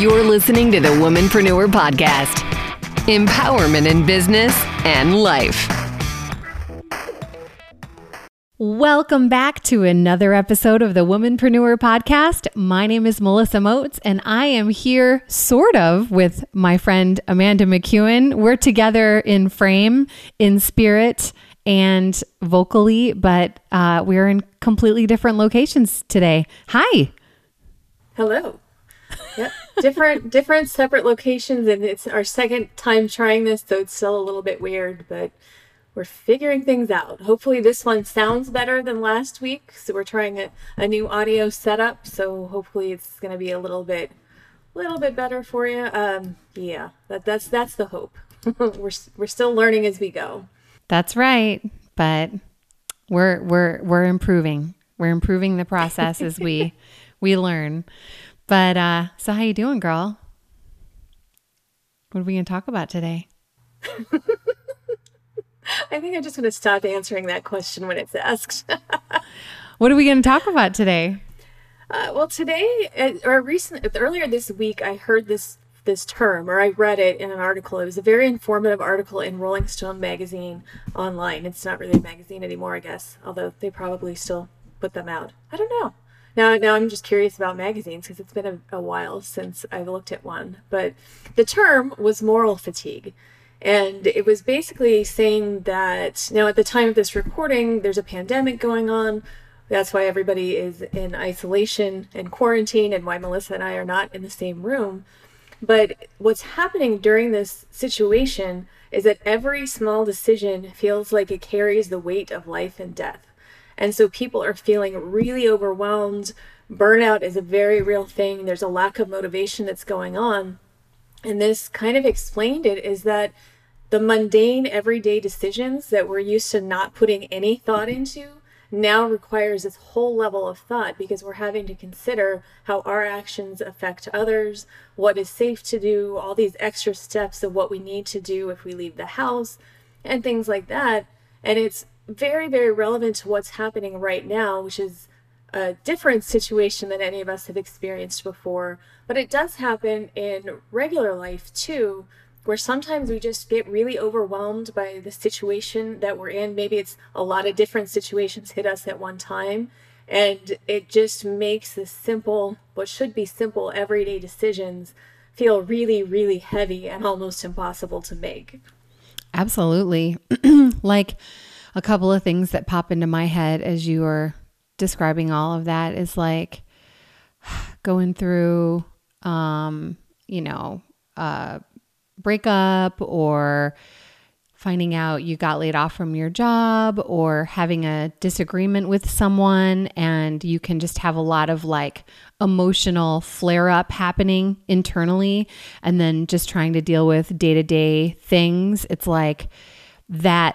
You're listening to the Womanpreneur Podcast empowerment in business and life. Welcome back to another episode of the Womanpreneur Podcast. My name is Melissa Moats, and I am here sort of with my friend Amanda McEwen. We're together in frame, in spirit, and vocally, but uh, we're in completely different locations today. Hi. Hello. Yep. different, different, separate locations, and it's our second time trying this, so it's still a little bit weird, but we're figuring things out. Hopefully, this one sounds better than last week. So we're trying a, a new audio setup. So hopefully, it's going to be a little bit, little bit better for you. Um, yeah, that, that's that's the hope. we're we're still learning as we go. That's right, but we're we're we're improving. We're improving the process as we we learn. But uh, so how you doing, girl? What are we gonna talk about today? I think I'm just going to stop answering that question when it's asked. what are we going to talk about today? Uh, well, today uh, or recent earlier this week, I heard this this term, or I read it in an article. It was a very informative article in Rolling Stone magazine online. It's not really a magazine anymore, I guess, although they probably still put them out. I don't know. Now, now I'm just curious about magazines because it's been a, a while since I've looked at one. But the term was moral fatigue. And it was basically saying that now, at the time of this recording, there's a pandemic going on. That's why everybody is in isolation and quarantine, and why Melissa and I are not in the same room. But what's happening during this situation is that every small decision feels like it carries the weight of life and death. And so people are feeling really overwhelmed. Burnout is a very real thing. There's a lack of motivation that's going on. And this kind of explained it is that the mundane everyday decisions that we're used to not putting any thought into now requires this whole level of thought because we're having to consider how our actions affect others, what is safe to do, all these extra steps of what we need to do if we leave the house, and things like that. And it's very, very relevant to what's happening right now, which is a different situation than any of us have experienced before. But it does happen in regular life too, where sometimes we just get really overwhelmed by the situation that we're in. Maybe it's a lot of different situations hit us at one time. And it just makes the simple, what should be simple everyday decisions feel really, really heavy and almost impossible to make. Absolutely. like a couple of things that pop into my head as you are describing all of that is like going through, um, you know, breakup or finding out you got laid off from your job or having a disagreement with someone and you can just have a lot of like emotional flare up happening internally and then just trying to deal with day-to-day things. It's like that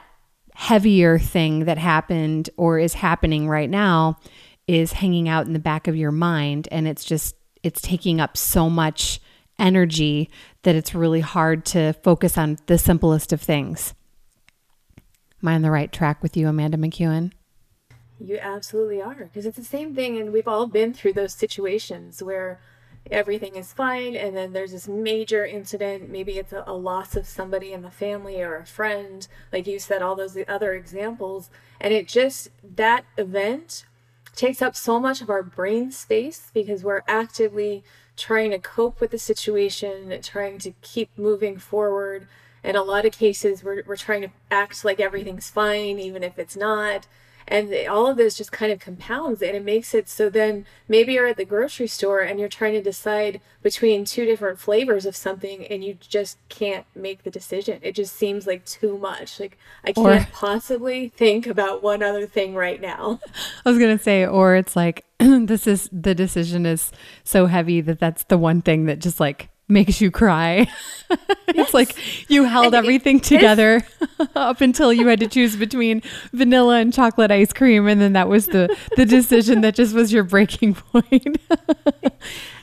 heavier thing that happened or is happening right now is hanging out in the back of your mind and it's just it's taking up so much energy that it's really hard to focus on the simplest of things. Am I on the right track with you, Amanda McEwen? You absolutely are, because it's the same thing, and we've all been through those situations where everything is fine, and then there's this major incident. Maybe it's a, a loss of somebody in the family or a friend, like you said, all those other examples, and it just that event takes up so much of our brain space because we're actively trying to cope with the situation, trying to keep moving forward. In a lot of cases, we're, we're trying to act like everything's fine, even if it's not. And all of this just kind of compounds it and it makes it so then maybe you're at the grocery store and you're trying to decide between two different flavors of something and you just can't make the decision. It just seems like too much. Like I can't or, possibly think about one other thing right now. I was going to say, or it's like, this is the decision is so heavy that that's the one thing that just like makes you cry. it's like you held everything together up until you had to choose between vanilla and chocolate ice cream and then that was the the decision that just was your breaking point.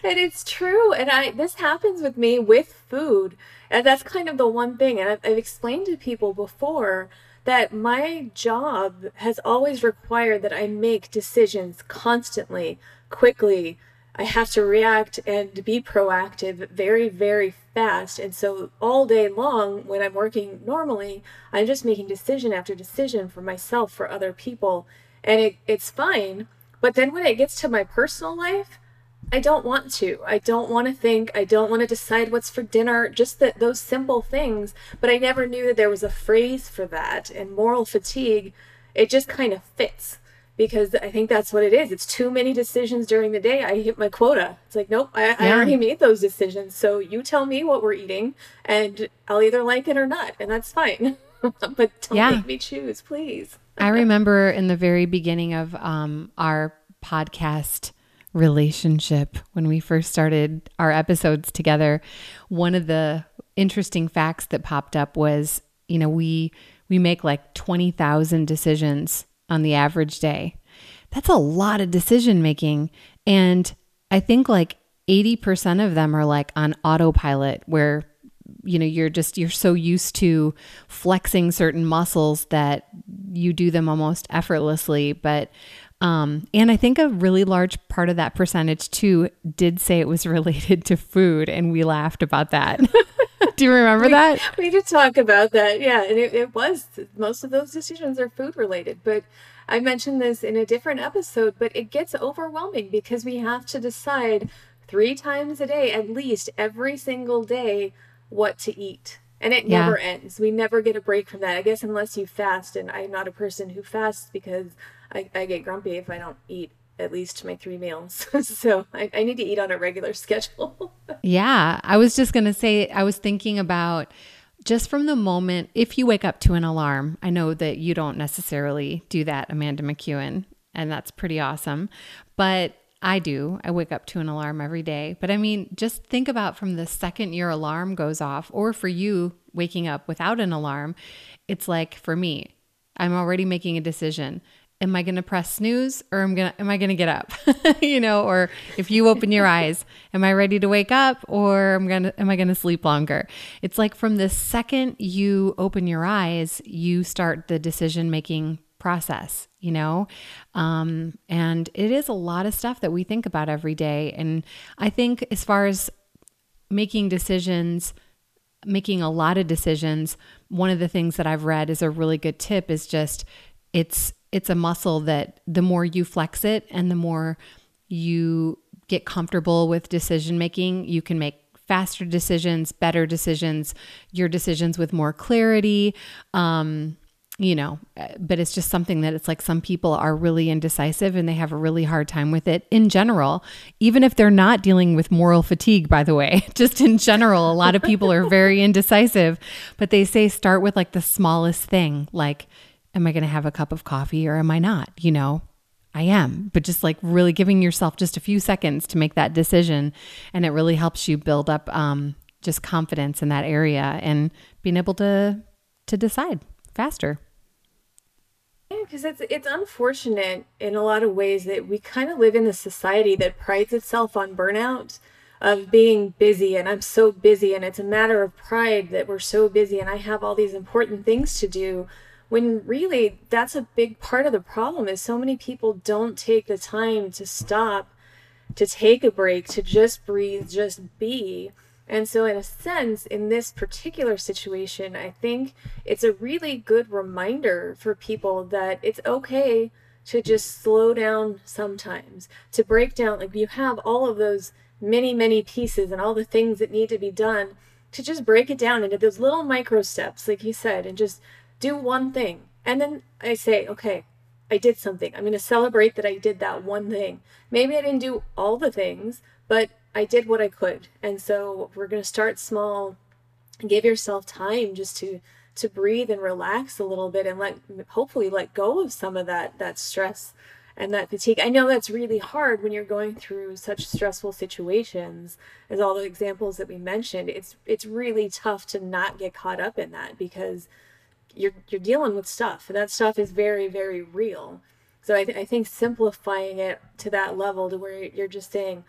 and it's true and I this happens with me with food. And that's kind of the one thing and I've, I've explained to people before that my job has always required that I make decisions constantly, quickly, I have to react and be proactive very, very fast. And so all day long, when I'm working normally, I'm just making decision after decision for myself, for other people. And it, it's fine. But then when it gets to my personal life, I don't want to. I don't want to think. I don't want to decide what's for dinner. Just that those simple things. But I never knew that there was a phrase for that. And moral fatigue, it just kind of fits because I think that's what it is. It's too many decisions during the day. I hit my quota. It's like, nope, I, yeah. I already made those decisions. So you tell me what we're eating, and I'll either like it or not, and that's fine. but don't yeah. make me choose, please. I remember in the very beginning of um, our podcast relationship when we first started our episodes together, one of the interesting facts that popped up was, you know, we we make like 20,000 decisions on the average day. That's a lot of decision making. And I think like 80% of them are like on autopilot where you know you're just you're so used to flexing certain muscles that you do them almost effortlessly but um, and I think a really large part of that percentage too did say it was related to food, and we laughed about that. Do you remember we, that? We did talk about that, yeah. And it, it was most of those decisions are food related, but I mentioned this in a different episode, but it gets overwhelming because we have to decide three times a day, at least every single day, what to eat. And it yeah. never ends. We never get a break from that. I guess unless you fast, and I'm not a person who fasts because I, I get grumpy if I don't eat at least my three meals. so I, I need to eat on a regular schedule. yeah. I was just going to say, I was thinking about just from the moment, if you wake up to an alarm, I know that you don't necessarily do that, Amanda McEwen, and that's pretty awesome. But I do. I wake up to an alarm every day. But I mean, just think about from the second your alarm goes off, or for you waking up without an alarm, it's like for me, I'm already making a decision am I going to press snooze or am going am I going to get up? you know, or if you open your eyes, am I ready to wake up or am going to am I going to sleep longer? It's like from the second you open your eyes, you start the decision making process, you know? Um, and it is a lot of stuff that we think about every day. And I think as far as making decisions, making a lot of decisions, one of the things that I've read is a really good tip is just it's it's a muscle that the more you flex it and the more you get comfortable with decision making, you can make faster decisions, better decisions, your decisions with more clarity. Um, you know, but it's just something that it's like some people are really indecisive and they have a really hard time with it in general, even if they're not dealing with moral fatigue, by the way. Just in general, a lot of people are very indecisive, but they say start with like the smallest thing, like am I going to have a cup of coffee or am I not? You know, I am, but just like really giving yourself just a few seconds to make that decision. And it really helps you build up um, just confidence in that area and being able to to decide faster. Yeah, because it's it's unfortunate in a lot of ways that we kind of live in a society that prides itself on burnout of being busy and I'm so busy and it's a matter of pride that we're so busy and I have all these important things to do when really that's a big part of the problem is so many people don't take the time to stop to take a break to just breathe just be. And so in a sense in this particular situation i think it's a really good reminder for people that it's okay to just slow down sometimes to break down. Like you have all of those many many pieces and all the things that need to be done to just break it down into those little micro steps like you said and just do one thing. And then I say, okay, I did something. I'm going to celebrate that I did that one thing. Maybe I didn't do all the things, but I did what I could. And so we're going to start small. Give yourself time just to to breathe and relax a little bit and let hopefully let go of some of that that stress and that fatigue. I know that's really hard when you're going through such stressful situations as all the examples that we mentioned. It's it's really tough to not get caught up in that because you're you're dealing with stuff. And that stuff is very very real. So I, th- I think simplifying it to that level to where you're just saying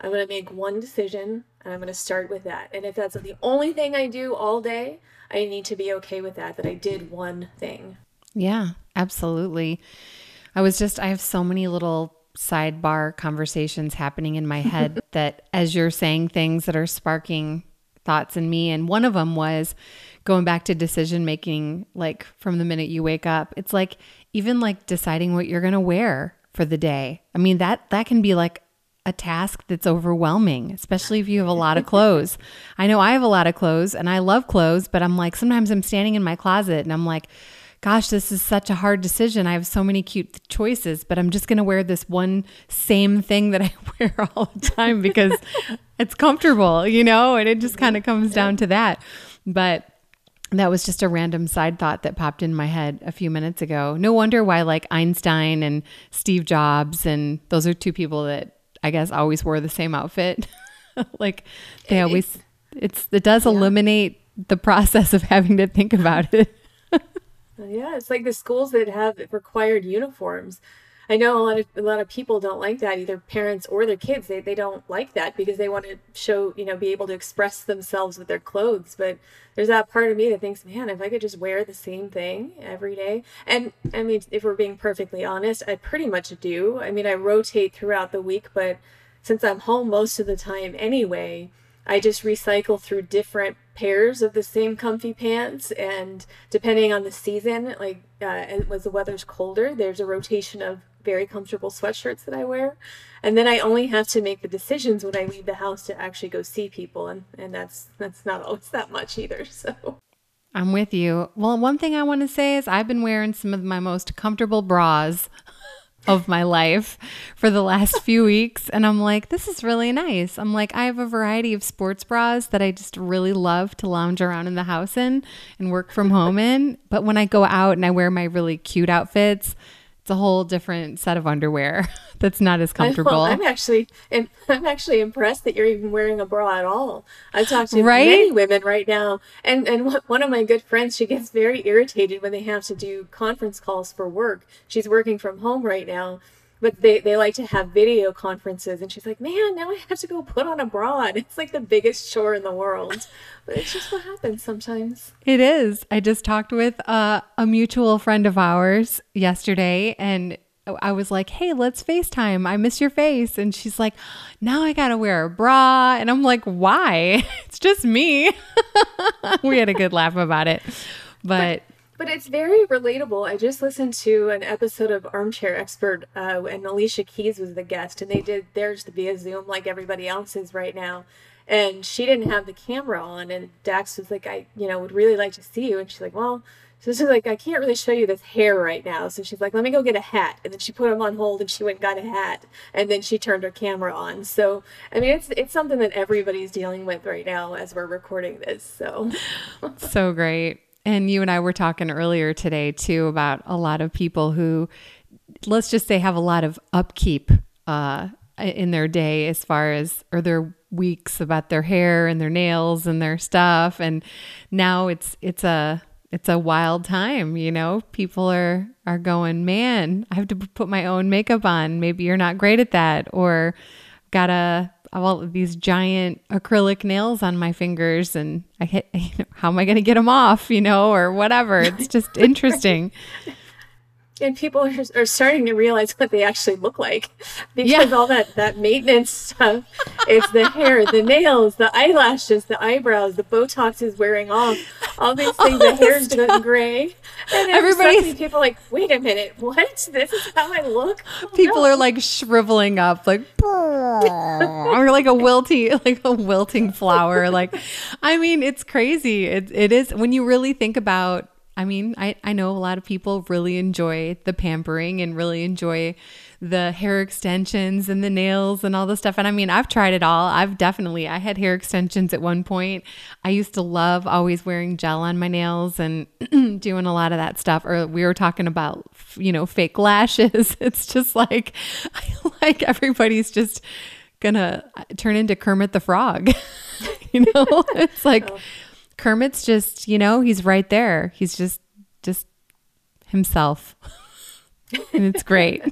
i'm going to make one decision and i'm going to start with that. And if that's the only thing i do all day i need to be okay with that that i did one thing. Yeah absolutely. I was just i have so many little sidebar conversations happening in my head that as you're saying things that are sparking thoughts in me. And one of them was going back to decision making, like from the minute you wake up. It's like even like deciding what you're going to wear for the day. I mean, that that can be like a task that's overwhelming, especially if you have a lot of clothes. I know I have a lot of clothes and I love clothes, but I'm like sometimes I'm standing in my closet and I'm like gosh, this is such a hard decision. I have so many cute choices, but I'm just going to wear this one same thing that I wear all the time because it's comfortable, you know? And it just kind of comes down to that. But that was just a random side thought that popped in my head a few minutes ago. No wonder why, like Einstein and Steve Jobs, and those are two people that I guess always wore the same outfit. like they always, it's, it does eliminate the process of having to think about it. Yeah, it's like the schools that have required uniforms. I know a lot of a lot of people don't like that, either parents or their kids. They they don't like that because they want to show, you know, be able to express themselves with their clothes. But there's that part of me that thinks, man, if I could just wear the same thing every day. And I mean, if we're being perfectly honest, I pretty much do. I mean, I rotate throughout the week, but since I'm home most of the time anyway, I just recycle through different pairs of the same comfy pants and depending on the season like uh, as the weather's colder there's a rotation of very comfortable sweatshirts that i wear and then i only have to make the decisions when i leave the house to actually go see people and and that's that's not always that much either so i'm with you well one thing i want to say is i've been wearing some of my most comfortable bras of my life for the last few weeks. And I'm like, this is really nice. I'm like, I have a variety of sports bras that I just really love to lounge around in the house in and work from home in. But when I go out and I wear my really cute outfits, it's a whole different set of underwear that's not as comfortable. I'm actually, I'm actually impressed that you're even wearing a bra at all. I've talked to right? many women right now, and and one of my good friends, she gets very irritated when they have to do conference calls for work. She's working from home right now, but they, they like to have video conferences and she's like man now i have to go put on a bra and it's like the biggest chore in the world but it's just what happens sometimes it is i just talked with uh, a mutual friend of ours yesterday and I was like, hey, let's FaceTime. I miss your face. And she's like, now I got to wear a bra. And I'm like, why? It's just me. we had a good laugh about it. But but it's very relatable. I just listened to an episode of Armchair Expert, uh, and Alicia Keys was the guest, and they did theirs to be a Zoom like everybody else is right now. And she didn't have the camera on, and Dax was like, "I, you know, would really like to see you." And she's like, "Well." So she's like, I can't really show you this hair right now. So she's like, let me go get a hat. And then she put him on hold and she went and got a hat. And then she turned her camera on. So, I mean, it's, it's something that everybody's dealing with right now as we're recording this. So, so great. And you and I were talking earlier today too about a lot of people who, let's just say, have a lot of upkeep uh, in their day as far as or their weeks about their hair and their nails and their stuff. And now it's it's a it's a wild time, you know. People are are going, man, I have to put my own makeup on. Maybe you're not great at that, or gotta all these giant acrylic nails on my fingers and I hit, how am I going to get them off, you know, or whatever. It's just interesting and people are, are starting to realize what they actually look like. Because yeah. all that that maintenance stuff it's the hair the nails the eyelashes the eyebrows the botox is wearing off. All these things the hair's going gray. And everybody people like wait a minute what? This is how i look? Oh, people no. are like shriveling up like or like a wilting like a wilting flower like i mean it's crazy. It, it is when you really think about I mean, I, I know a lot of people really enjoy the pampering and really enjoy the hair extensions and the nails and all the stuff. And I mean, I've tried it all. I've definitely, I had hair extensions at one point. I used to love always wearing gel on my nails and doing a lot of that stuff. Or we were talking about, you know, fake lashes. It's just like, I like everybody's just gonna turn into Kermit the Frog. you know, it's like, oh Kermit's just, you know, he's right there. He's just just himself. and it's great.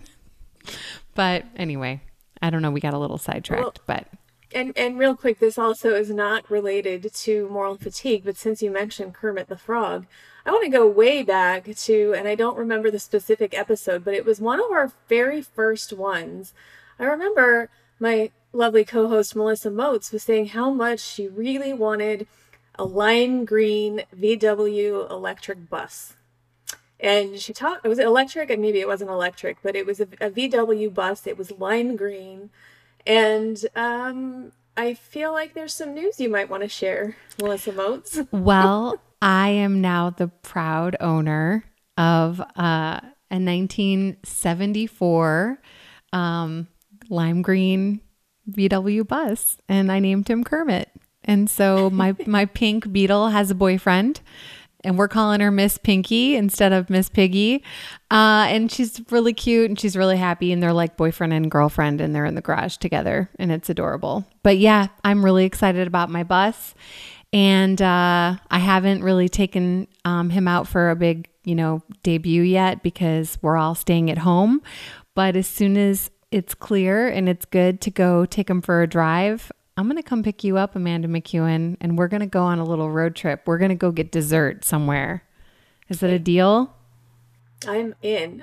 but anyway, I don't know, we got a little sidetracked, well, but and and real quick, this also is not related to moral fatigue, but since you mentioned Kermit the Frog, I want to go way back to, and I don't remember the specific episode, but it was one of our very first ones. I remember my lovely co host Melissa Moats was saying how much she really wanted a lime green VW electric bus. And she talked, it was electric? And maybe it wasn't electric, but it was a, a VW bus. It was lime green. And um, I feel like there's some news you might want to share, Melissa Moats. well, I am now the proud owner of uh, a 1974 um, lime green VW bus, and I named him Kermit. And so my my pink beetle has a boyfriend, and we're calling her Miss Pinky instead of Miss Piggy. Uh, and she's really cute and she's really happy. And they're like boyfriend and girlfriend, and they're in the garage together, and it's adorable. But yeah, I'm really excited about my bus. And uh, I haven't really taken um, him out for a big, you know, debut yet because we're all staying at home. But as soon as it's clear and it's good to go take him for a drive, I'm going to come pick you up, Amanda McEwen, and we're going to go on a little road trip. We're going to go get dessert somewhere. Is that a deal? I'm in.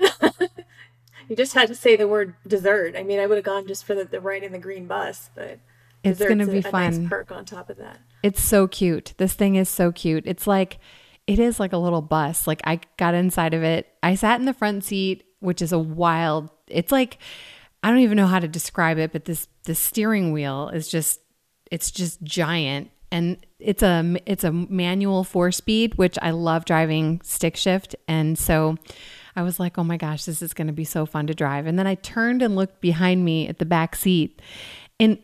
you just had to say the word dessert. I mean, I would have gone just for the, the red and the green bus, but it's going to be a, fun. A nice perk on top of that. It's so cute. This thing is so cute. It's like it is like a little bus. Like I got inside of it. I sat in the front seat, which is a wild. It's like I don't even know how to describe it, but this the steering wheel is just it's just giant. And it's a it's a manual four speed which i love driving stick shift. And so i was like oh my gosh this is going to be so fun to drive. And then i turned and looked behind me at the back seat. And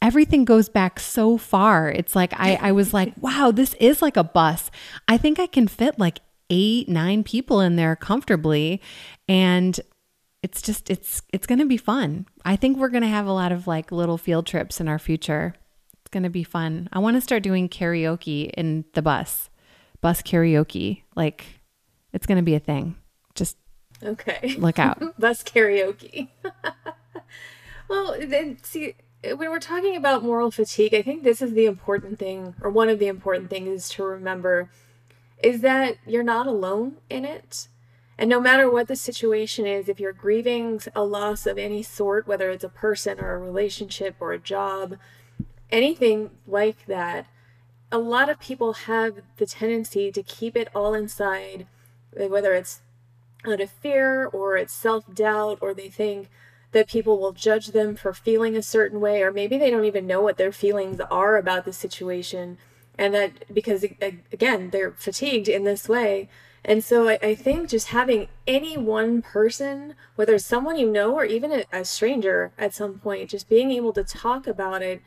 everything goes back so far. It's like i i was like wow this is like a bus. I think i can fit like eight nine people in there comfortably. And it's just it's it's going to be fun. I think we're going to have a lot of like little field trips in our future going to be fun. I want to start doing karaoke in the bus, bus karaoke. Like, it's going to be a thing. Just okay. Look out. bus karaoke. well, then see, when we're talking about moral fatigue, I think this is the important thing, or one of the important things to remember, is that you're not alone in it. And no matter what the situation is, if you're grieving a loss of any sort, whether it's a person or a relationship or a job, anything like that, a lot of people have the tendency to keep it all inside, whether it's out of fear or it's self doubt, or they think that people will judge them for feeling a certain way, or maybe they don't even know what their feelings are about the situation. And that because, again, they're fatigued in this way. And so I, I think just having any one person, whether it's someone you know or even a, a stranger at some point, just being able to talk about it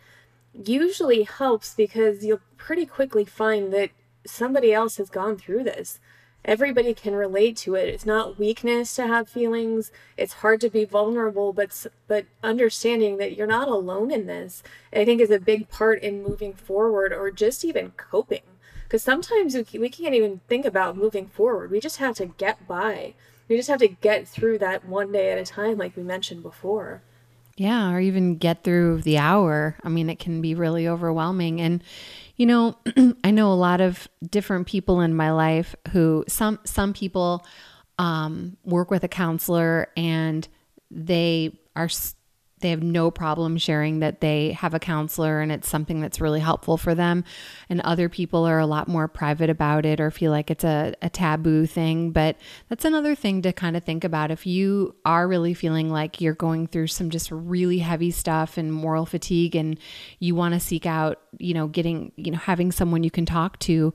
usually helps because you'll pretty quickly find that somebody else has gone through this. Everybody can relate to it. It's not weakness to have feelings. It's hard to be vulnerable, but but understanding that you're not alone in this, I think, is a big part in moving forward or just even coping. Because sometimes we, we can't even think about moving forward. We just have to get by. We just have to get through that one day at a time, like we mentioned before. Yeah, or even get through the hour. I mean, it can be really overwhelming. And you know, I know a lot of different people in my life who some some people um, work with a counselor and they are they have no problem sharing that they have a counselor and it's something that's really helpful for them. And other people are a lot more private about it or feel like it's a, a taboo thing. But that's another thing to kind of think about. If you are really feeling like you're going through some just really heavy stuff and moral fatigue and you want to seek out, you know, getting, you know, having someone you can talk to,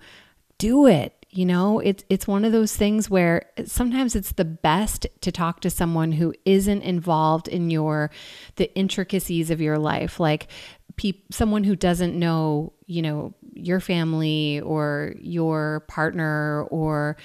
do it you know, it's it's one of those things where sometimes it's the best to talk to someone who isn't involved in your the intricacies of your life. Like someone who doesn't know, you know, your family or your partner or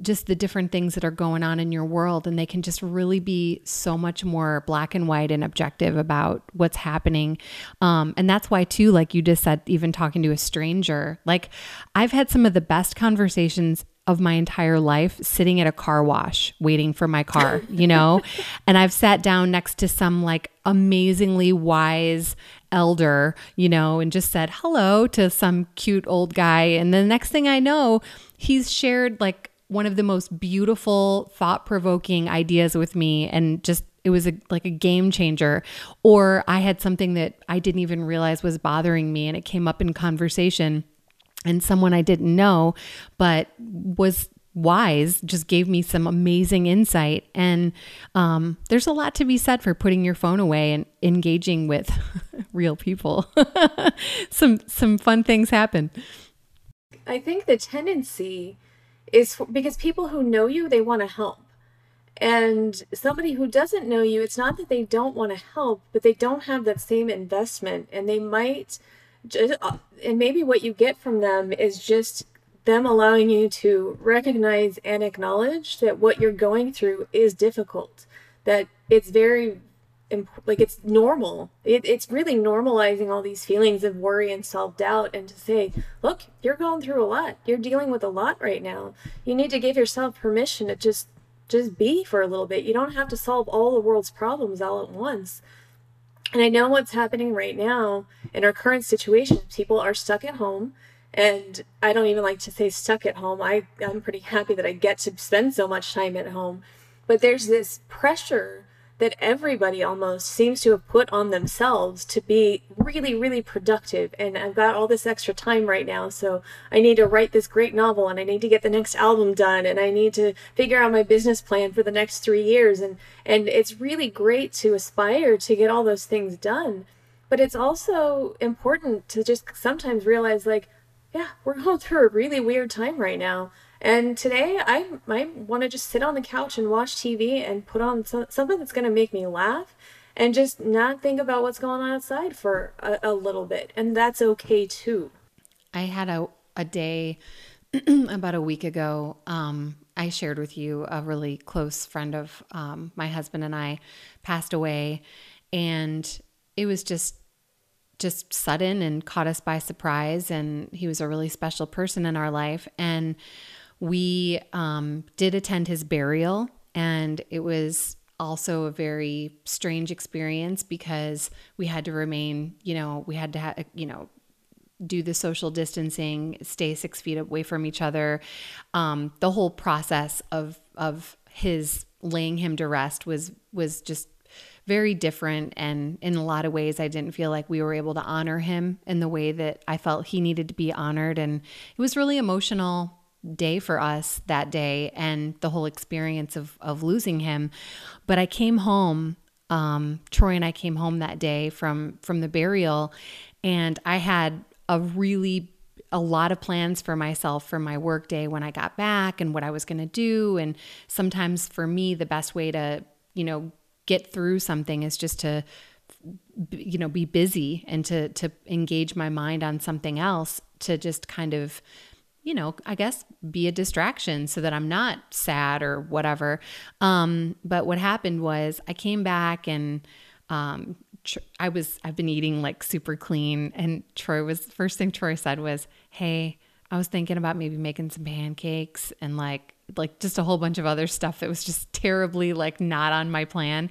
just the different things that are going on in your world. And they can just really be so much more black and white and objective about what's happening. Um, and that's why, too, like you just said, even talking to a stranger, like I've had some of the best conversations of my entire life sitting at a car wash waiting for my car, you know? and I've sat down next to some like amazingly wise elder, you know, and just said hello to some cute old guy. And the next thing I know, he's shared like one of the most beautiful, thought provoking ideas with me and just it was a, like a game changer or i had something that i didn't even realize was bothering me and it came up in conversation and someone i didn't know but was wise just gave me some amazing insight. And um, there's a lot to be said for putting your phone away and engaging with real people. Some some fun things happen. I think the tendency is for, because people who know you they want to help. And somebody who doesn't know you, it's not that they don't want to help, but they don't have that same investment. And they might just, uh, and maybe what you get from them is just them allowing you to recognize and acknowledge that what you're going through is difficult, that it's very like it's normal. It, it's really normalizing all these feelings of worry and self doubt, and to say, look, you're going through a lot. You're dealing with a lot right now. You need to give yourself permission to just just be for a little bit. You don't have to solve all the world's problems all at once. And I know what's happening right now in our current situation. People are stuck at home. And I don't even like to say stuck at home. I, I'm pretty happy that I get to spend so much time at home. But there's this pressure that everybody almost seems to have put on themselves to be really, really productive. And I've got all this extra time right now, so I need to write this great novel and I need to get the next album done and I need to figure out my business plan for the next three years. And, and it's really great to aspire to get all those things done. But it's also important to just sometimes realize, like, yeah, we're going through a really weird time right now. And today I might want to just sit on the couch and watch TV and put on so- something that's going to make me laugh and just not think about what's going on outside for a, a little bit. And that's okay too. I had a, a day about a week ago. Um, I shared with you a really close friend of um, my husband and I passed away. And it was just just sudden and caught us by surprise and he was a really special person in our life and we um, did attend his burial, and it was also a very strange experience because we had to remain, you know, we had to, have, you know, do the social distancing, stay six feet away from each other. Um, the whole process of of his laying him to rest was was just very different and in a lot of ways I didn't feel like we were able to honor him in the way that I felt he needed to be honored and it was really emotional day for us that day and the whole experience of of losing him. But I came home. Um, Troy and I came home that day from from the burial, and I had a really a lot of plans for myself for my work day when I got back and what I was going to do. And sometimes for me, the best way to you know get through something is just to you know be busy and to to engage my mind on something else to just kind of you know, I guess be a distraction so that I'm not sad or whatever. Um, but what happened was I came back and um, tr- I was I've been eating like super clean, and Troy was first thing Troy said was, "Hey, I was thinking about maybe making some pancakes and like like just a whole bunch of other stuff that was just terribly like not on my plan."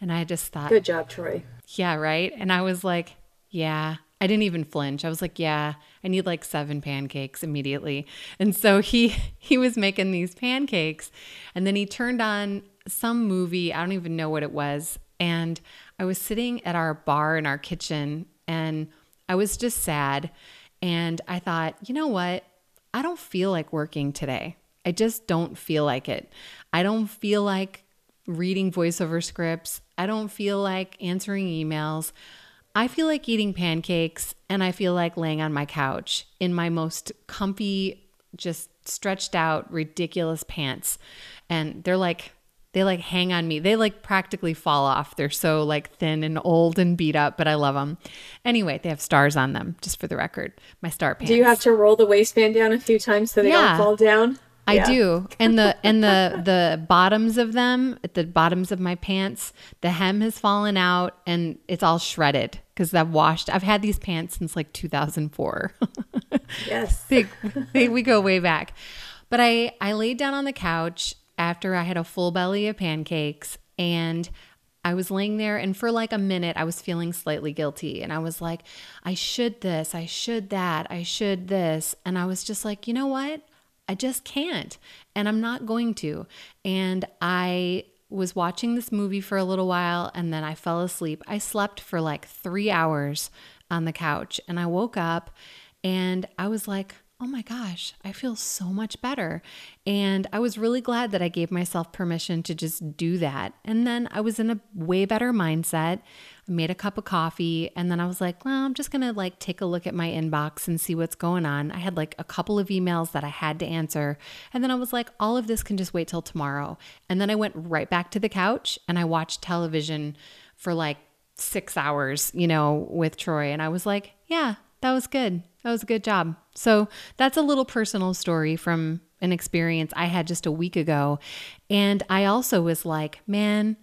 And I just thought, "Good job, Troy." Yeah, right. And I was like, "Yeah." I didn't even flinch. I was like, "Yeah." I need like seven pancakes immediately. And so he he was making these pancakes and then he turned on some movie, I don't even know what it was, and I was sitting at our bar in our kitchen and I was just sad and I thought, "You know what? I don't feel like working today. I just don't feel like it. I don't feel like reading voiceover scripts. I don't feel like answering emails. I feel like eating pancakes and I feel like laying on my couch in my most comfy, just stretched out, ridiculous pants. And they're like, they like hang on me. They like practically fall off. They're so like thin and old and beat up, but I love them. Anyway, they have stars on them, just for the record. My star pants. Do you have to roll the waistband down a few times so they yeah. don't fall down? I yeah. do. And the and the the bottoms of them, at the bottoms of my pants, the hem has fallen out and it's all shredded because I've washed. I've had these pants since like 2004. yes, they, they, we go way back. But I I laid down on the couch after I had a full belly of pancakes and I was laying there and for like a minute I was feeling slightly guilty and I was like I should this, I should that, I should this and I was just like, "You know what? I just can't. And I'm not going to. And I was watching this movie for a little while and then I fell asleep. I slept for like three hours on the couch and I woke up and I was like, oh my gosh, I feel so much better. And I was really glad that I gave myself permission to just do that. And then I was in a way better mindset. I made a cup of coffee and then I was like, well, I'm just going to like take a look at my inbox and see what's going on. I had like a couple of emails that I had to answer. And then I was like, all of this can just wait till tomorrow. And then I went right back to the couch and I watched television for like six hours, you know, with Troy. And I was like, yeah, that was good. That was a good job. So that's a little personal story from an experience I had just a week ago. And I also was like, man,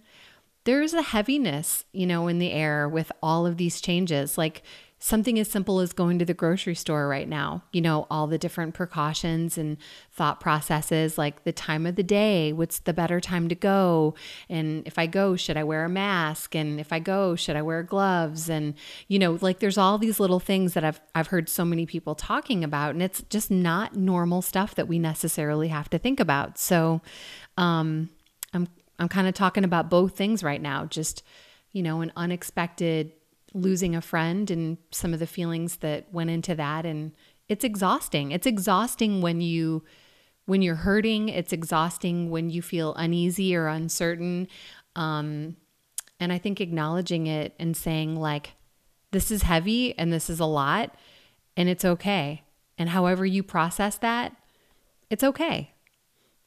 there's a heaviness, you know, in the air with all of these changes. Like, something as simple as going to the grocery store right now, you know, all the different precautions and thought processes, like the time of the day, what's the better time to go? And if I go, should I wear a mask? And if I go, should I wear gloves? And, you know, like there's all these little things that I've, I've heard so many people talking about, and it's just not normal stuff that we necessarily have to think about. So, um, I'm, I'm kind of talking about both things right now, just, you know, an unexpected losing a friend and some of the feelings that went into that and it's exhausting. It's exhausting when you when you're hurting, it's exhausting when you feel uneasy or uncertain. Um, and I think acknowledging it and saying like this is heavy and this is a lot and it's okay. And however you process that, it's okay.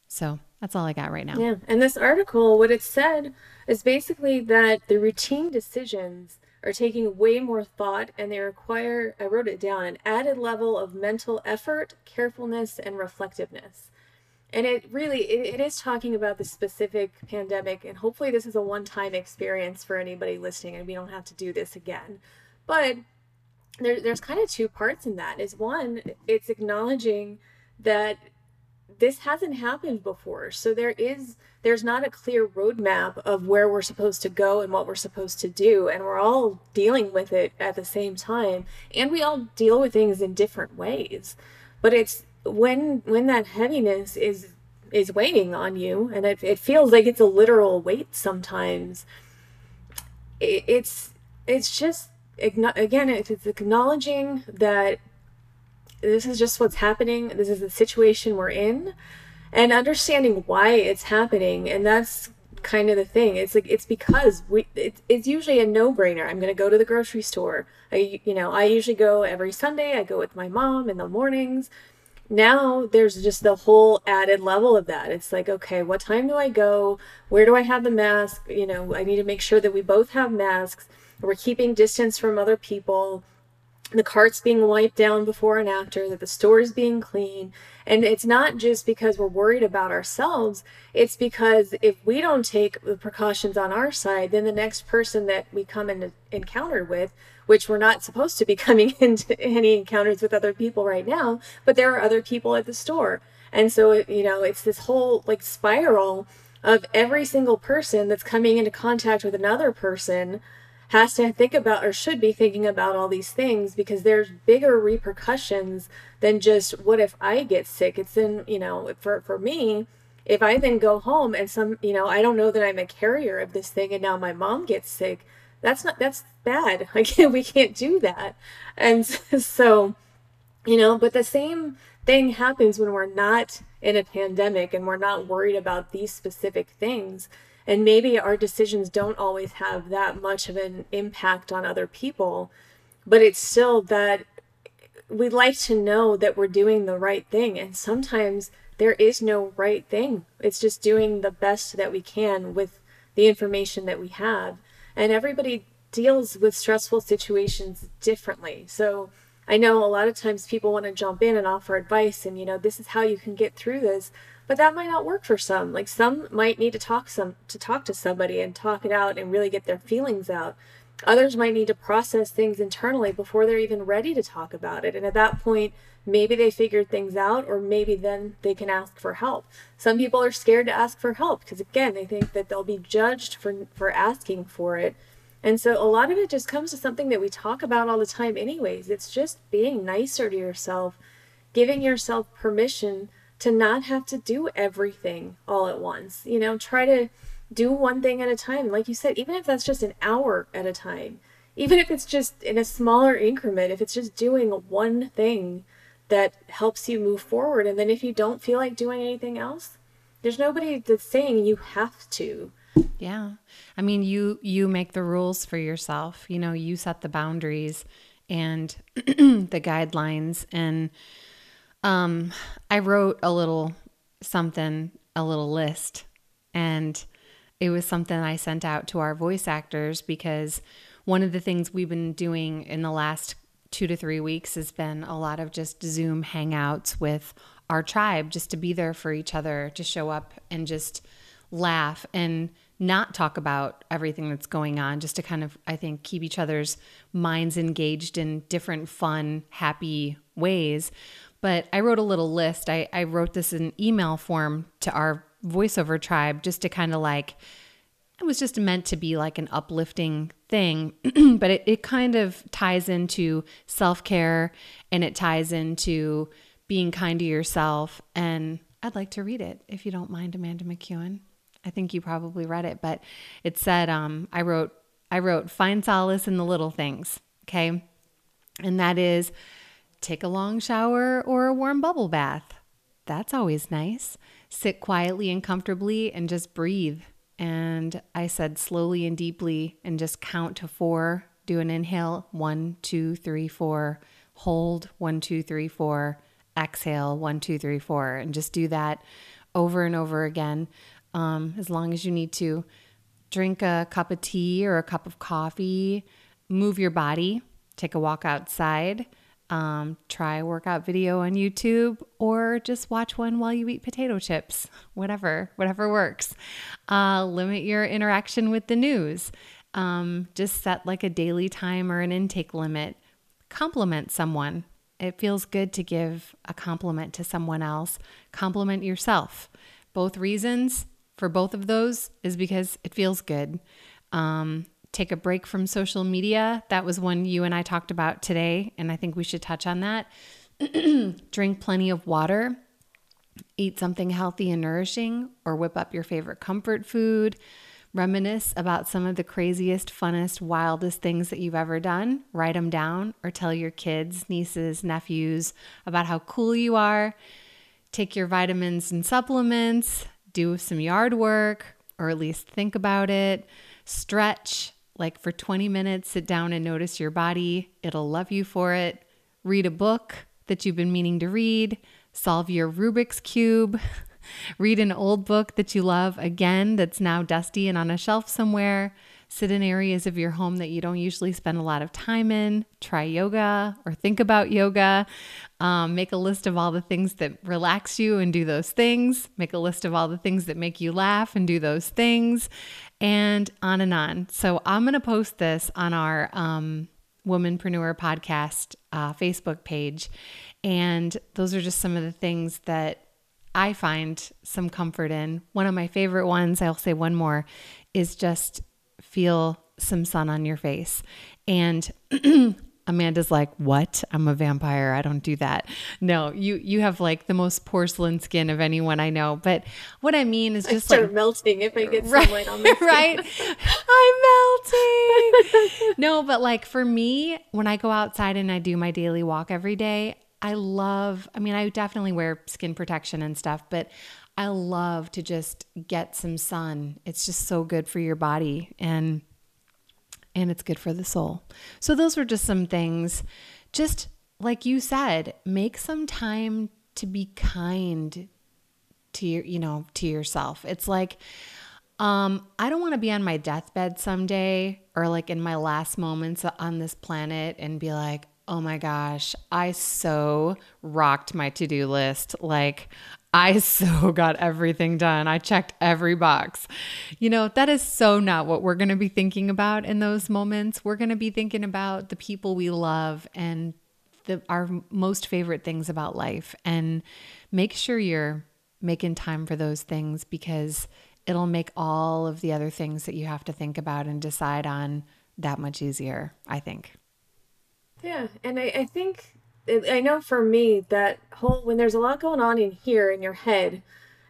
So, that's all I got right now. Yeah. And this article, what it said is basically that the routine decisions are taking way more thought and they require, I wrote it down, an added level of mental effort, carefulness, and reflectiveness. And it really, it, it is talking about the specific pandemic, and hopefully this is a one-time experience for anybody listening, and we don't have to do this again. But there, there's kind of two parts in that. Is one, it's acknowledging that this hasn't happened before. So there is there's not a clear roadmap of where we're supposed to go and what we're supposed to do and we're all dealing with it at the same time and we all deal with things in different ways. But it's when when that heaviness is is weighing on you and it, it feels like it's a literal weight sometimes it, it's it's just again it's acknowledging that this is just what's happening. This is the situation we're in, and understanding why it's happening. And that's kind of the thing. It's like it's because we. It's, usually a no brainer. I'm going to go to the grocery store. I you know I usually go every Sunday. I go with my mom in the mornings. Now there's just the whole added level of that. It's like, okay, what time do I go? Where do I have the mask? You know, I need to make sure that we both have masks. We're keeping distance from other people the carts being wiped down before and after, that the store is being clean. And it's not just because we're worried about ourselves, it's because if we don't take the precautions on our side, then the next person that we come into encounter with, which we're not supposed to be coming into any encounters with other people right now, but there are other people at the store. And so, you know, it's this whole like spiral of every single person that's coming into contact with another person has to think about or should be thinking about all these things because there's bigger repercussions than just what if I get sick. It's in, you know, for, for me, if I then go home and some, you know, I don't know that I'm a carrier of this thing and now my mom gets sick, that's not, that's bad. Like we can't do that. And so, you know, but the same thing happens when we're not in a pandemic and we're not worried about these specific things and maybe our decisions don't always have that much of an impact on other people but it's still that we like to know that we're doing the right thing. And sometimes there is no right thing. It's just doing the best that we can with the information that we have. And everybody deals with stressful situations differently. So i know a lot of times people want to jump in and offer advice and you know this is how you can get through this but that might not work for some. Like some might need to talk some to talk to somebody and talk it out and really get their feelings out. Others might need to process things internally before they're even ready to talk about it. And at that point maybe they figured things out or maybe then they can ask for help. Some people are scared to ask for help because again they think that they'll be judged for for asking for it. And so a lot of it just comes to something that we talk about all the time anyways. It's just being nicer to yourself giving yourself permission to not have to do everything all at once. You know, try to do one thing at a time. Like you said, even if that's just an hour at a time, even if it's just in a smaller increment, if it's just doing one thing that helps you move forward. And then if you don't feel like doing anything else, there's nobody that's saying you have to. Yeah. I mean, you you make the rules for yourself. You know, you set the boundaries and the guidelines and um I wrote a little something, a little list and it was something I sent out to our voice actors because one of the things we've been doing in the last 2 to 3 weeks has been a lot of just Zoom hangouts with our tribe just to be there for each other, to show up and just laugh and not talk about everything that's going on, just to kind of, I think, keep each other's minds engaged in different, fun, happy ways. But I wrote a little list. I, I wrote this in email form to our voiceover tribe just to kind of like, it was just meant to be like an uplifting thing, but it, it kind of ties into self care and it ties into being kind to yourself. And I'd like to read it if you don't mind, Amanda McEwen. I think you probably read it, but it said, um, I wrote, I wrote, find solace in the little things. Okay. And that is take a long shower or a warm bubble bath. That's always nice. Sit quietly and comfortably and just breathe. And I said slowly and deeply and just count to four. Do an inhale one, two, three, four. Hold one, two, three, four. Exhale one, two, three, four. And just do that over and over again um, as long as you need to. Drink a cup of tea or a cup of coffee, move your body, take a walk outside, um, try a workout video on YouTube, or just watch one while you eat potato chips, whatever, whatever works. Uh, limit your interaction with the news. Um, just set like a daily time or an intake limit. Compliment someone. It feels good to give a compliment to someone else. Compliment yourself. Both reasons for both of those is because it feels good. Um, take a break from social media. That was one you and I talked about today, and I think we should touch on that. Drink plenty of water. Eat something healthy and nourishing, or whip up your favorite comfort food. Reminisce about some of the craziest, funnest, wildest things that you've ever done. Write them down, or tell your kids, nieces, nephews about how cool you are. Take your vitamins and supplements do some yard work or at least think about it, stretch like for 20 minutes, sit down and notice your body. It'll love you for it. Read a book that you've been meaning to read, solve your Rubik's Cube, read an old book that you love again that's now dusty and on a shelf somewhere. Sit in areas of your home that you don't usually spend a lot of time in. Try yoga or think about yoga. Um, make a list of all the things that relax you and do those things. Make a list of all the things that make you laugh and do those things. And on and on. So I'm going to post this on our um, Womanpreneur podcast uh, Facebook page. And those are just some of the things that I find some comfort in. One of my favorite ones, I'll say one more, is just feel some sun on your face. And Amanda's like, "What? I'm a vampire. I don't do that." No, you you have like the most porcelain skin of anyone I know. But what I mean is just I start like melting if I get sunlight on my skin. right? I'm melting. no, but like for me, when I go outside and I do my daily walk every day, I love. I mean, I definitely wear skin protection and stuff, but I love to just get some sun. It's just so good for your body and and it's good for the soul. So those were just some things. Just like you said, make some time to be kind to your, you know, to yourself. It's like um, I don't want to be on my deathbed someday or like in my last moments on this planet and be like, oh my gosh, I so rocked my to do list. Like, I so got everything done. I checked every box. You know, that is so not what we're going to be thinking about in those moments. We're going to be thinking about the people we love and the, our most favorite things about life. And make sure you're making time for those things because it'll make all of the other things that you have to think about and decide on that much easier, I think. Yeah, and I, I think I know for me that whole when there's a lot going on in here in your head,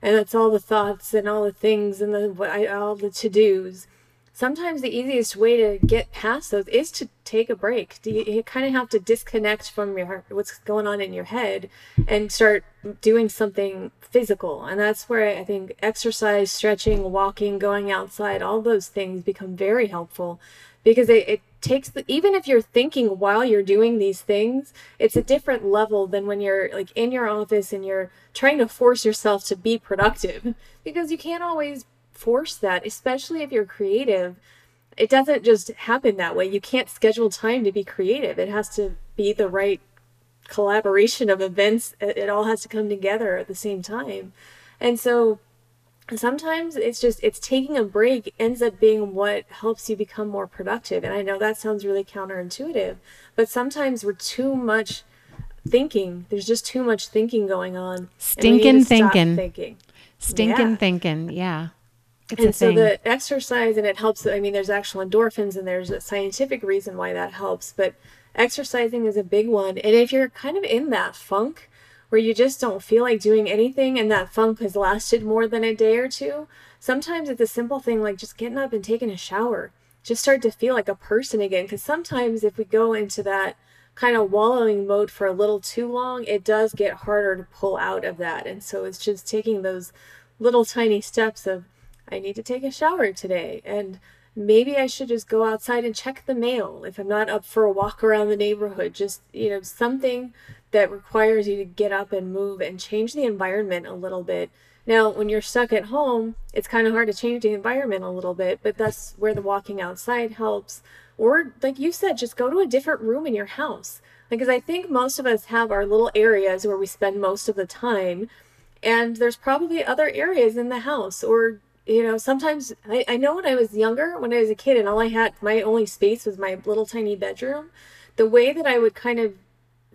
and that's all the thoughts and all the things and the all the to dos. Sometimes the easiest way to get past those is to take a break. You, you kind of have to disconnect from your what's going on in your head and start doing something physical. And that's where I think exercise, stretching, walking, going outside, all those things become very helpful because it, it takes the even if you're thinking while you're doing these things it's a different level than when you're like in your office and you're trying to force yourself to be productive because you can't always force that especially if you're creative. It doesn't just happen that way. You can't schedule time to be creative. It has to be the right collaboration of events. It, it all has to come together at the same time. And so sometimes it's just it's taking a break ends up being what helps you become more productive. And i know that sounds really counterintuitive but sometimes we're too much thinking. There's just too much thinking going on stinking thinking. thinking. Stinking yeah. thinking. Yeah. It's and so the exercise and it helps i mean there's actual endorphins and there's a scientific reason why that helps but exercising is a big one. And if you're kind of in that funk where you just don't feel like doing anything and that funk has lasted more than a day or two, sometimes it's a simple thing like just getting up and taking a shower. Just start to feel like a person again. Because sometimes if we go into that kind of wallowing mode for a little too long, it does get harder to pull out of that. And so it's just taking those little tiny steps of, I need to take a shower today. And maybe I should just go outside and check the mail if I'm not up for a walk around the neighborhood. Just, you know, something that requires you to get up and move and change the environment a little bit. Now, when you're stuck at home, it's kind of hard to change the environment a little bit, but that's where the walking outside helps. Or, like you said, just go to a different room in your house. Because I think most of us have our little areas where we spend most of the time, and there's probably other areas in the house. Or, you know, sometimes I, I know when I was younger, when I was a kid, and all I had, my only space was my little tiny bedroom, the way that I would kind of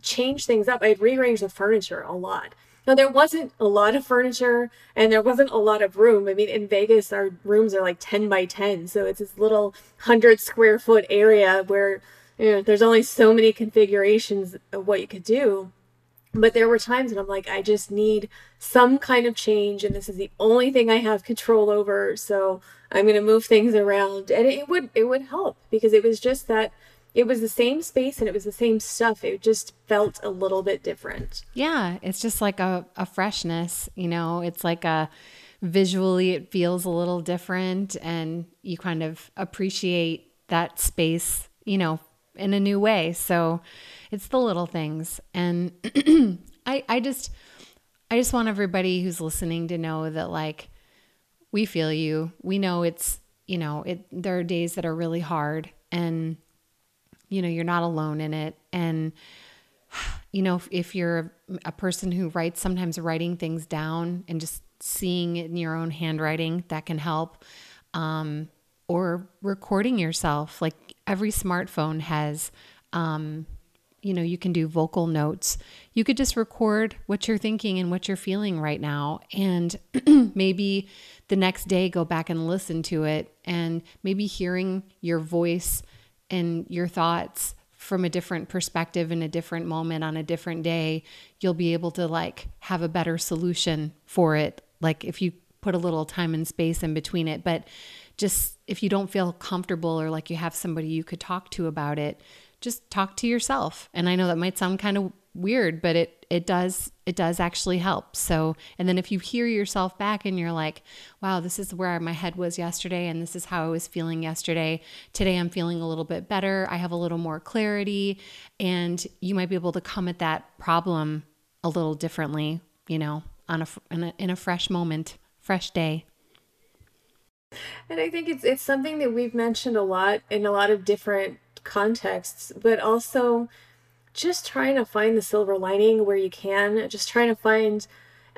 change things up. I'd rearrange the furniture a lot. Now there wasn't a lot of furniture and there wasn't a lot of room. I mean, in Vegas, our rooms are like 10 by 10. So it's this little 100 square foot area where you know, there's only so many configurations of what you could do. But there were times when I'm like, I just need some kind of change, and this is the only thing I have control over. So I'm going to move things around, and it would it would help because it was just that it was the same space and it was the same stuff. It just felt a little bit different. Yeah, it's just like a, a freshness, you know, it's like a visually it feels a little different and you kind of appreciate that space, you know, in a new way. So it's the little things. And I I just I just want everybody who's listening to know that like we feel you. We know it's, you know, it there are days that are really hard and you know, you're not alone in it. And, you know, if, if you're a person who writes, sometimes writing things down and just seeing it in your own handwriting, that can help. Um, or recording yourself. Like every smartphone has, um, you know, you can do vocal notes. You could just record what you're thinking and what you're feeling right now. And maybe the next day go back and listen to it and maybe hearing your voice and your thoughts from a different perspective in a different moment on a different day, you'll be able to like have a better solution for it. Like if you put a little time and space in between it, but just if you don't feel comfortable or like you have somebody you could talk to about it, just talk to yourself. And I know that might sound kind of weird, but it it does it does actually help. So, and then if you hear yourself back and you're like, "Wow, this is where my head was yesterday and this is how I was feeling yesterday. Today I'm feeling a little bit better. I have a little more clarity." And you might be able to come at that problem a little differently, you know, on a in a, in a fresh moment, fresh day. And I think it's it's something that we've mentioned a lot in a lot of different contexts, but also just trying to find the silver lining where you can, just trying to find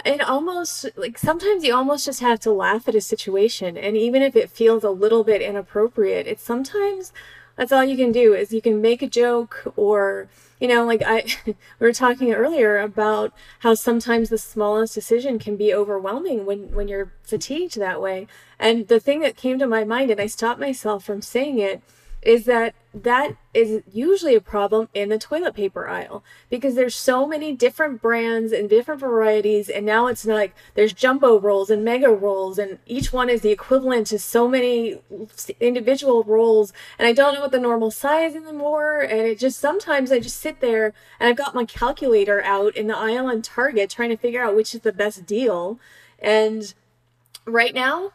and almost like sometimes you almost just have to laugh at a situation and even if it feels a little bit inappropriate it's sometimes that's all you can do is you can make a joke or you know like i we were talking earlier about how sometimes the smallest decision can be overwhelming when when you're fatigued that way and the thing that came to my mind and i stopped myself from saying it is that that is usually a problem in the toilet paper aisle because there's so many different brands and different varieties and now it's like there's jumbo rolls and mega rolls and each one is the equivalent to so many individual rolls and I don't know what the normal size anymore and it just sometimes I just sit there and I've got my calculator out in the aisle in Target trying to figure out which is the best deal and right now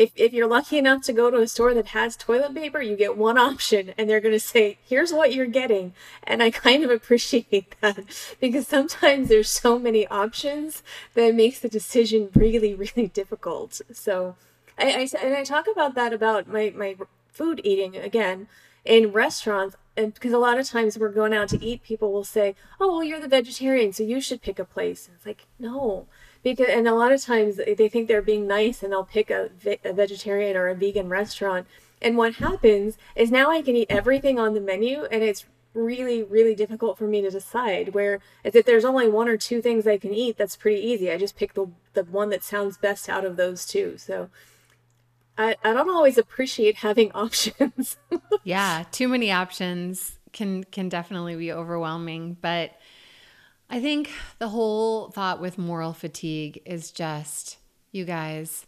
if, if you're lucky enough to go to a store that has toilet paper, you get one option and they're going to say, here's what you're getting. And I kind of appreciate that because sometimes there's so many options that makes the decision really, really difficult. So I, I, and I talk about that about my, my food eating again in restaurants. And because a lot of times we're going out to eat, people will say, oh, well, you're the vegetarian, so you should pick a place. And it's like, no, because and a lot of times they think they're being nice and they'll pick a, a vegetarian or a vegan restaurant. And what happens is now i can eat everything on the menu and it's really really difficult for me to decide where if there's only one or two things i can eat that's pretty easy. I just pick the, the one that sounds best out of those two. So i, I don't always appreciate having options. Yeah too many options can can definitely be overwhelming. But I think the whole thought with moral fatigue is just, you guys,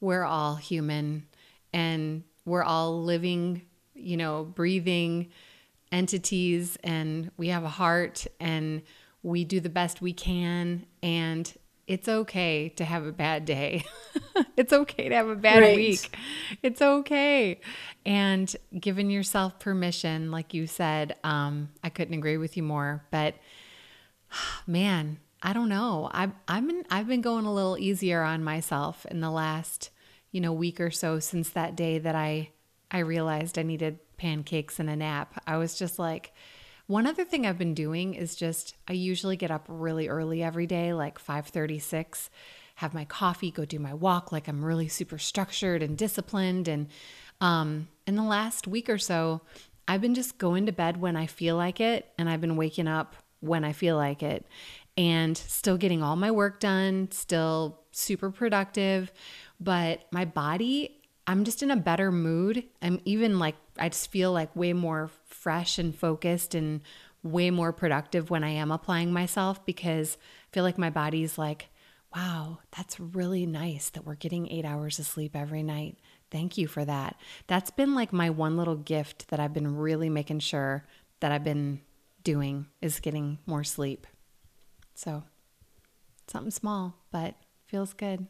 we're all human and we're all living, you know, breathing entities and we have a heart and we do the best we can and it's okay to have a bad day. it's okay to have a bad right. week. It's okay. And giving yourself permission, like you said, um, I couldn't agree with you more. But man, I don't know. I've I've been I've been going a little easier on myself in the last you know week or so since that day that I I realized I needed pancakes and a nap. I was just like. One other thing I've been doing is just I usually get up really early every day, like 5:36, have my coffee, go do my walk, like I'm really super structured and disciplined. And um, in the last week or so, I've been just going to bed when I feel like it, and I've been waking up when I feel like it and still getting all my work done, still super productive. But my body, I'm just in a better mood. I'm even like, I just feel like way more fresh and focused and way more productive when I am applying myself because I feel like my body's like, wow, that's really nice that we're getting eight hours of sleep every night. Thank you for that. That's been like my one little gift that I've been really making sure that I've been doing is getting more sleep. So, something small, but feels good.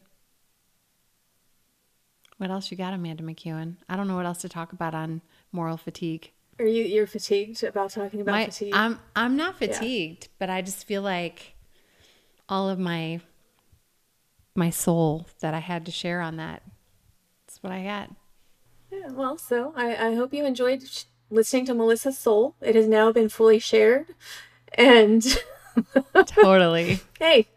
What else you got, Amanda McEwen? I don't know what else to talk about on moral fatigue. Are you you're fatigued about talking about my, fatigue? I'm I'm not fatigued, yeah. but I just feel like all of my my soul that I had to share on that. That's what I got. Yeah, well, so I, I hope you enjoyed listening to Melissa's soul. It has now been fully shared, and totally. hey,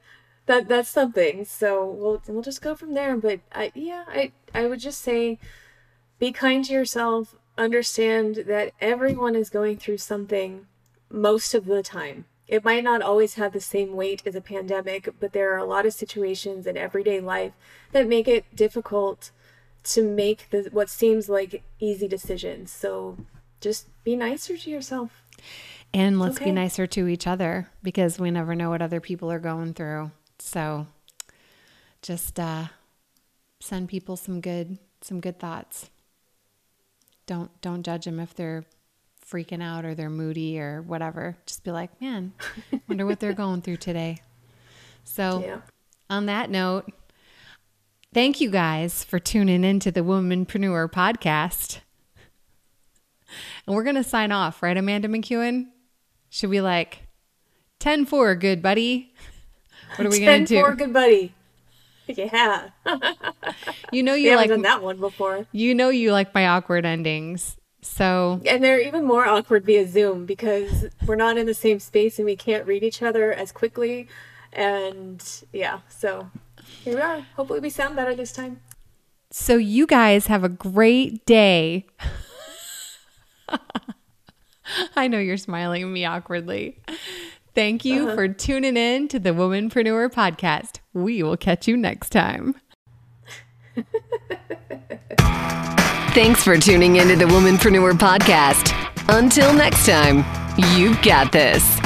that that's something. So we'll we'll just go from there. But I yeah, I I would just say, be kind to yourself. Understand that everyone is going through something most of the time. It might not always have the same weight as a pandemic, but there are a lot of situations in everyday life that make it difficult to make the what seems like easy decisions. So just be nicer to yourself. And let's okay. be nicer to each other because we never know what other people are going through. So just uh, send people some good some good thoughts. Don't don't judge them if they're freaking out or they're moody or whatever. Just be like, man, wonder what they're going through today. So, yeah. on that note, thank you guys for tuning into the Womanpreneur podcast. And we're going to sign off, right, Amanda McEwen? Should we like 10 4, good buddy? What are we going to do? 10 4, good buddy. Yeah. you know you like done that one before. You know you like my awkward endings. So And they're even more awkward via Zoom because we're not in the same space and we can't read each other as quickly. And yeah, so here we are. Hopefully we sound better this time. So you guys have a great day. I know you're smiling at me awkwardly. Thank you uh-huh. for tuning in to the Womanpreneur podcast. We will catch you next time. Thanks for tuning into the Womanpreneur Podcast. Until next time, you've got this.